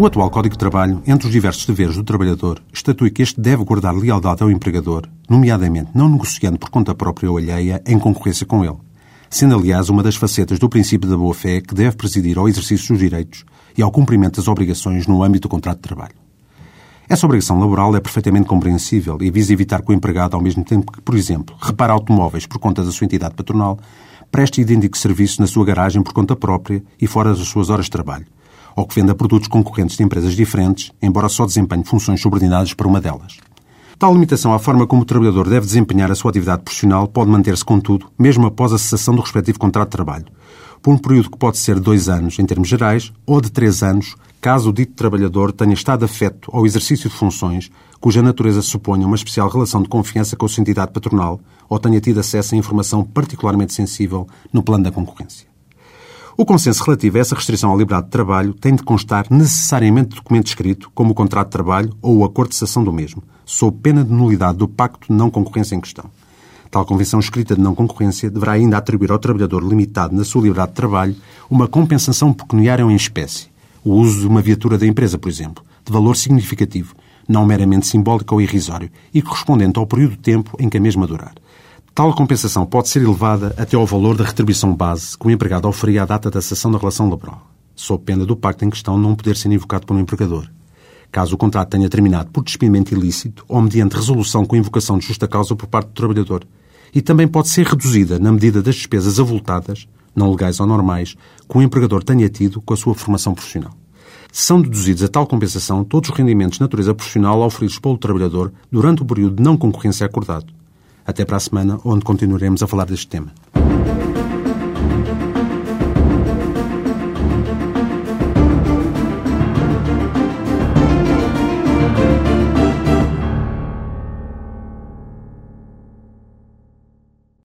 O atual Código de Trabalho, entre os diversos deveres do trabalhador, estatui que este deve guardar lealdade ao empregador, nomeadamente não negociando por conta própria ou alheia em concorrência com ele, sendo aliás uma das facetas do princípio da boa-fé que deve presidir ao exercício dos direitos e ao cumprimento das obrigações no âmbito do contrato de trabalho. Essa obrigação laboral é perfeitamente compreensível e visa evitar que o empregado, ao mesmo tempo que, por exemplo, repara automóveis por conta da sua entidade patronal, preste idêntico serviço na sua garagem por conta própria e fora das suas horas de trabalho, ou que venda produtos concorrentes de empresas diferentes, embora só desempenhe funções subordinadas para uma delas. Tal limitação à forma como o trabalhador deve desempenhar a sua atividade profissional pode manter-se, contudo, mesmo após a cessação do respectivo contrato de trabalho, por um período que pode ser de dois anos, em termos gerais, ou de três anos, caso o dito trabalhador tenha estado afeto ao exercício de funções cuja natureza suponha uma especial relação de confiança com a sua entidade patronal ou tenha tido acesso a informação particularmente sensível no plano da concorrência. O consenso relativo a essa restrição à liberdade de trabalho tem de constar necessariamente de documento escrito, como o contrato de trabalho ou o acordo de cessação do mesmo, sob pena de nulidade do pacto de não concorrência em questão. Tal convenção escrita de não concorrência deverá ainda atribuir ao trabalhador limitado na sua liberdade de trabalho uma compensação pecuniária ou em espécie, o uso de uma viatura da empresa, por exemplo, de valor significativo, não meramente simbólico ou irrisório, e correspondente ao período de tempo em que a mesma durar. Tal compensação pode ser elevada até ao valor da retribuição base que o empregado oferia à data da cessação da relação laboral, sob pena do pacto em questão não poder ser invocado pelo empregador. Caso o contrato tenha terminado por despedimento ilícito ou mediante resolução com invocação de justa causa por parte do trabalhador, e também pode ser reduzida na medida das despesas avultadas, não legais ou normais, que o empregador tenha tido com a sua formação profissional. São deduzidos a tal compensação todos os rendimentos de natureza profissional oferidos pelo trabalhador durante o período de não concorrência acordado, até para a semana, onde continuaremos a falar deste tema.